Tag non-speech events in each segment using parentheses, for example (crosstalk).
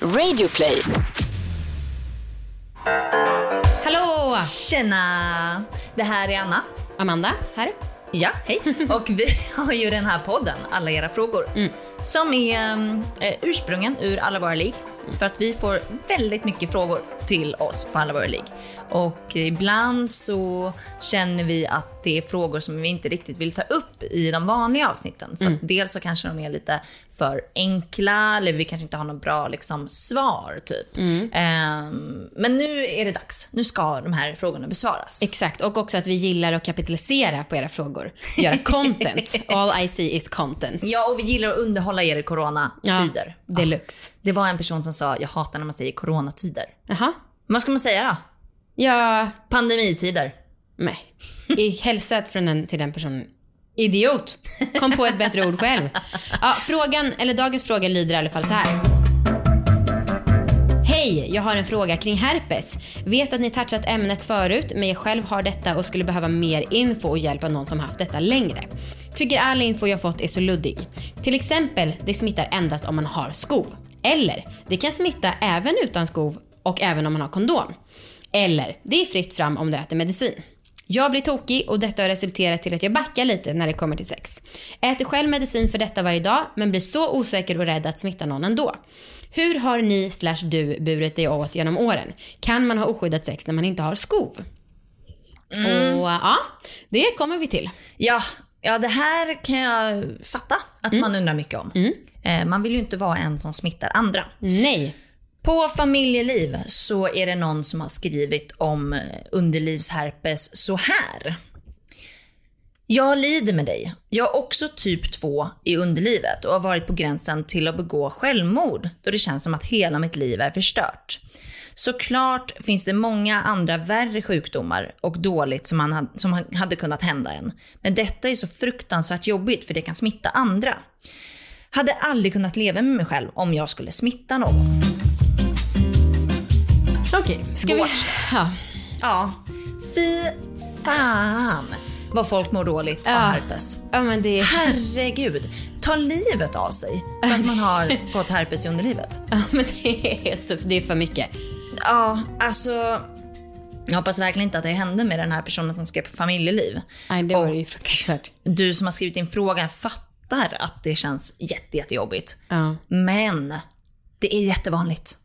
Radioplay. Hallå! Tjena! Det här är Anna. Amanda här. Ja, hej. (laughs) Och vi har ju den här podden, Alla era frågor, som är eh, ursprungen ur Alla våra ligg. För att vi får väldigt mycket frågor till oss på Alla våra ligg. Och ibland så känner vi att det är frågor som vi inte riktigt vill ta upp i de vanliga avsnitten. För att dels så kanske de är lite för enkla eller vi kanske inte har något bra liksom, svar typ. Ehm, men nu är det dags. Nu ska de här frågorna besvaras. Exakt, och också att vi gillar att kapitalisera på era frågor. Göra content. (laughs) All I see is content. Ja, och vi gillar att underhålla er i coronatider. Ja, deluxe. Det var en person som sa, jag hatar när man säger coronatider. Jaha. Vad ska man säga då? Ja, Pandemitider. nej. I hälsat från den till den personen. Idiot. Kom på ett bättre ord själv. Ja, frågan, eller dagens fråga lyder i alla fall så här. Hej, jag har en fråga kring herpes. Vet att ni touchat ämnet förut, men jag själv har detta och skulle behöva mer info och hjälp av någon som haft detta längre. Tycker all info jag fått är så luddig. Till exempel, det smittar endast om man har skov. Eller, det kan smitta även utan skov och även om man har kondom. Eller, det är fritt fram om du äter medicin. Jag blir tokig och detta har resulterat till att jag backar lite när det kommer till sex. Äter själv medicin för detta varje dag men blir så osäker och rädd att smitta någon ändå. Hur har ni slash du burit dig åt genom åren? Kan man ha oskyddat sex när man inte har skov? Och ja, det kommer vi till. Ja, ja, det här kan jag fatta att man undrar mycket om. Eh, man vill ju inte vara en som smittar andra. Nej. På familjeliv så är det någon som har skrivit om eh, underlivsherpes så här. Jag lider med dig. Jag har också typ 2 i underlivet och har varit på gränsen till att begå självmord då det känns som att hela mitt liv är förstört. Såklart finns det många andra värre sjukdomar och dåligt som, hade, som hade kunnat hända en. Men detta är så fruktansvärt jobbigt för det kan smitta andra. Hade aldrig kunnat leva med mig själv om jag skulle smitta någon. Okej, ska vi... Vårt. Ja. Ja, fy fan vad folk mår dåligt av Ja. herpes. ja, men det. Herregud, ta livet av sig för att man har (laughs) fått herpes i underlivet. Ja, men det är, så, det är för mycket. Ja, alltså. Jag hoppas verkligen inte att det hände med den här personen som skrev på familjeliv. Nej, det var ju fruktansvärt. Du som har skrivit in frågan fattar att det känns jätte, jättejobbigt. Ja. Men det är jättevanligt.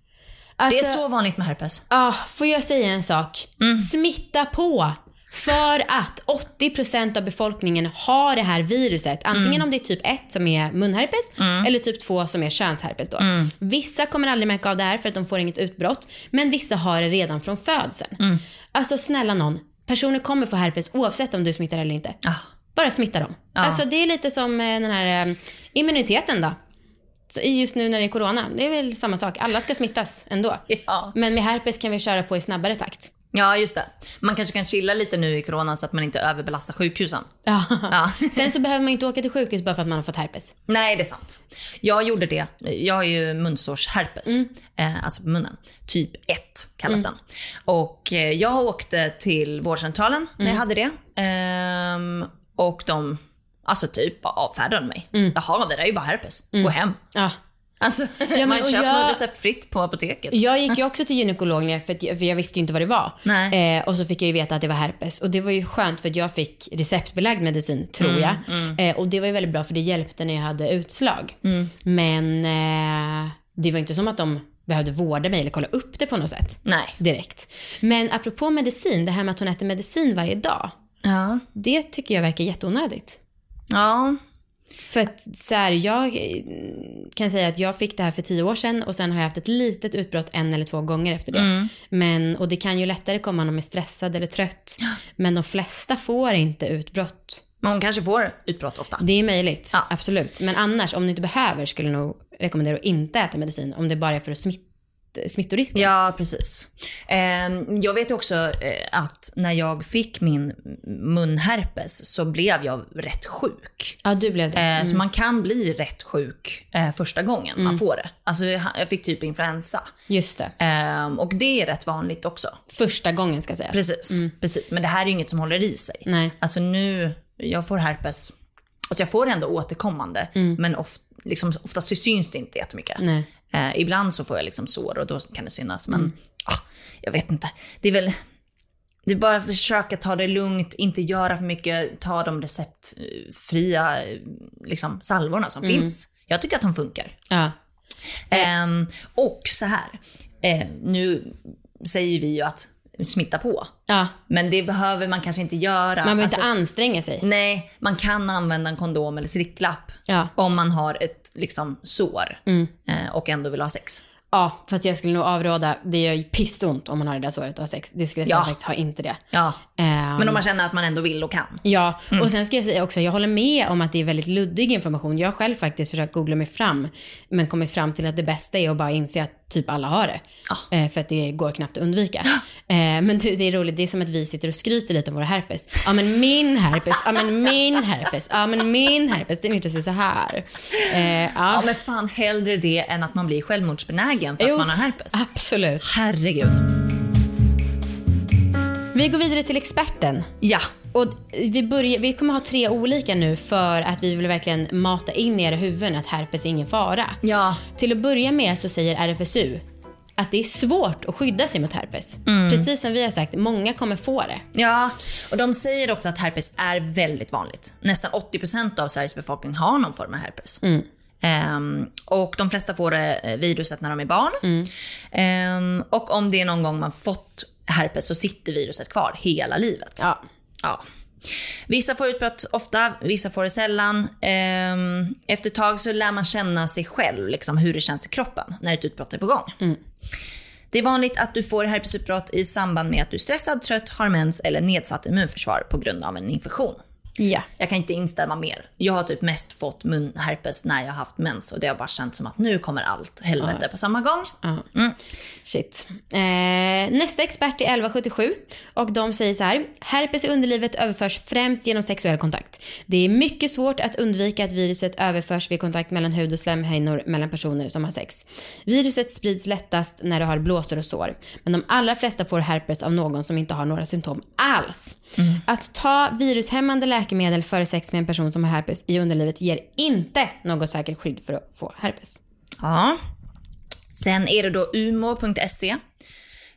Det Alltså, är så vanligt med herpes. Ja, får jag säga en sak? Mm. Smitta på! För att 80% av befolkningen har det här viruset. Antingen Mm. om det är typ 1 som är munherpes eller typ 2 som är könsherpes då. Mm. Vissa kommer aldrig märka av det här för att de får inget utbrott. Men vissa har det redan från födseln. Mm. Alltså snälla någon. Personer kommer få herpes oavsett om du smittar eller inte. Ah. Bara smitta dem. Ja. Alltså det är lite som eh, den här eh, immuniteten då. Så just nu när det är corona, det är väl samma sak. Alla ska smittas ändå. (laughs) Ja. Men med herpes kan vi köra på i snabbare takt. Ja, just det. Man kanske kan chilla lite nu i coronan så att man inte överbelastar sjukhusen. Ja. Ja. (laughs) Sen så behöver man inte åka till sjukhus bara för att man har fått herpes. Nej, det är sant. Jag gjorde det. Jag har ju munsårsherpes, eh, alltså på munnen. Typ 1 kallas den. Och eh, jag åkte till vårdcentralen när jag hade det. Ehm, och de, alltså typ avfärdade mig. Jaha, det där är ju bara herpes. Gå hem. Ja. Alltså, men man köper jag- receptfritt på apoteket. Jag gick ju också till gynekolog när jag- för, jag- för jag visste ju inte vad det var. Eh, och så fick jag ju veta att det var herpes. Och det var ju skönt för att jag fick receptbelagd medicin, tror jag. Eh, och det var ju väldigt bra för det hjälpte när jag hade utslag. Men eh, det var inte som att de behövde vårda mig eller kolla upp det på något sätt. Nej. Direkt. Men apropå medicin, det här med att hon äter medicin varje dag. Ja. Det tycker jag verkar jätteonödigt. Ja. För att så här, jag kan säga att jag fick det här för tio år sedan och sen har jag haft ett litet utbrott en eller två gånger efter det. Men, och det kan ju lättare komma när man är stressad eller trött. Men de flesta får inte utbrott. Men hon kanske får utbrott ofta. Det är möjligt, Ja. absolut. Men annars, om ni inte behöver, skulle jag nog rekommendera att inte äta medicin. Om det bara är för att smitt, smittorisken. Ja, precis. Ehm, Jag vet också eh, att när jag fick min munherpes så blev jag rätt sjuk. Ja, du blev det. Eh, Så man kan bli rätt sjuk eh, första gången man får det. Alltså jag fick typ influensa. Just det. Ehm, Och det är rätt vanligt också. Första gången ska sägas. Precis, precis. Men det här är ju inget som håller i sig. Nej. Alltså nu, jag får herpes, alltså jag får det ändå återkommande. Men of, liksom, oftast syns det inte jättemycket. Nej. Eh, ibland så får jag liksom sår och då kan det synas. Men Mm. ah, jag vet inte. Det är väl... Det är bara att försöka ta det lugnt, inte göra för mycket, ta de receptfria eh, liksom, salvorna som Mm. finns. Jag tycker att de funkar. Ja. Ehm, och så här, eh, nu säger vi ju att smitta på. ja. Men det behöver man kanske inte göra. Man behöver Alltså, inte anstränga sig. Nej, man kan använda en kondom eller slickklapp Ja. om man har ett liksom, sår Mm. eh, och ändå vill ha sex. Ja, fast jag skulle nog avråda. Det gör ju pissont om man har det där såret och har sex. Det skulle jag säga Ja. faktiskt, ha inte det. Ja. Ehm, Men om man känner att man ändå vill och kan. Ja, Mm. och sen ska jag säga också, jag håller med om att det är väldigt luddig information. Jag har själv faktiskt försökt googla mig fram, men kommit fram till att det bästa är att bara inse att typ alla har det. Ja. Eh, för att det går knappt att undvika. Eh, men du, det är roligt, det är som att vi sitter och skryter lite om våra herpes. Ja men min herpes, ja men min herpes, ja men min herpes, den yttrar sig så här. Eh, Ja, ja, men fan hellre det än att man blir självmordsbenägen för Jo. att man har herpes. absolut. Herregud. Vi går vidare till experten. Ja. Och vi, börjar, vi kommer ha tre olika nu för att vi vill verkligen mata in i era huvuden att herpes är ingen fara. Ja. Till att börja med så säger RFSU att det är svårt att skydda sig mot herpes. Mm. Precis som vi har sagt, många kommer få det. Ja, och de säger också att herpes är väldigt vanligt. Nästan 80% av Sveriges befolkning har någon form av herpes. Ehm, och de flesta får eh, viruset när de är barn. Ehm, och om det är någon gång man fått herpes så sitter viruset kvar hela livet. Ja. Ja. Vissa får utbrott ofta, vissa får det sällan. Ehm, efter ett tag så lär man känna sig själv, liksom, hur det känns i kroppen när ett utbrott är på gång. Det är vanligt att du får herpesutbrott i samband med att du är stressad, trött, har mens eller nedsatt immunförsvar på grund av en infektion. Ja. Jag kan inte instämma mer. Jag har typ mest fått munherpes när jag har haft mens och det har bara känts som att nu kommer allt helvete på samma gång. ja. Shit. Eh, nästa expert är 1177 och de säger så här. Herpes i underlivet överförs främst genom sexuell kontakt. Det är mycket svårt att undvika att viruset överförs vid kontakt mellan hud och slemhinnor mellan personer som har sex. Viruset sprids lättast när du har blåsor och sår. Men de allra flesta får herpes av någon som inte har några symptom alls. Att ta virushämmande läkemedel före sex med en person som har herpes i underlivet ger inte något säkert skydd för att få herpes. Ja. Sen är det då umo.se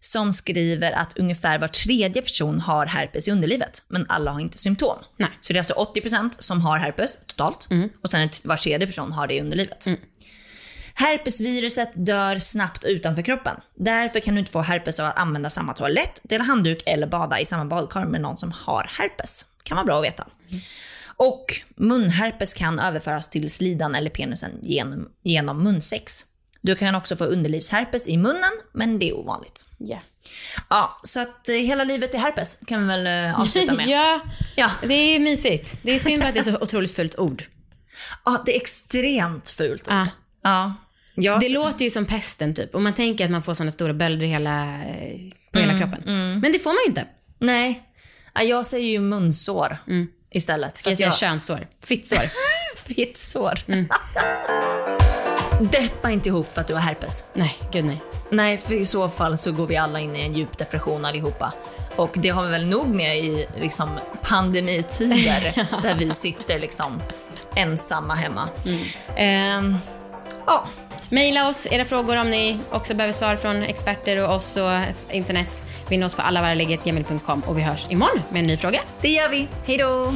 som skriver att ungefär var tredje person har herpes i underlivet, men alla har inte symptom. Nej. Så det är alltså 80% som har herpes totalt och sen var tredje person har det i underlivet. Herpesviruset dör snabbt utanför kroppen. Därför kan du inte få herpes av att använda samma toalett, dela handduk eller bada i samma badkar med någon som har herpes. Kan vara bra att veta. Och munherpes kan överföras till slidan eller penisen genom, genom munsex. Du kan också få underlivsherpes i munnen, men det är ovanligt. Ja. Ja, så att eh, hela livet är herpes kan vi väl eh, avsluta med. (laughs) ja, Ja. det är mysigt. Det är synd att det är så otroligt fult ord. Ja, det är extremt fult. Ah. Ja. Jag, Det låter ju som pesten typ. Och man tänker att man får såna stora bölder hela, eh, på hela kroppen. Men det får man ju inte. Nej. Ja, jag säger ju munsår istället. Ska jag säga könssår? Fittsår? (laughs) Fittsår. (laughs) Deppa inte ihop för att du har herpes. nej, gud nej. Nej, för i så fall så går vi alla in i en djup depression allihopa. Och det har vi väl nog med i liksom, pandemitider (laughs) där vi sitter liksom ensamma hemma. Ehm, ja, Maila oss era frågor om ni också behöver svar från experter och oss och internet. Vinna oss på allavaraliggetgmil.com och vi hörs imorgon med en ny fråga. det gör vi. Hej då!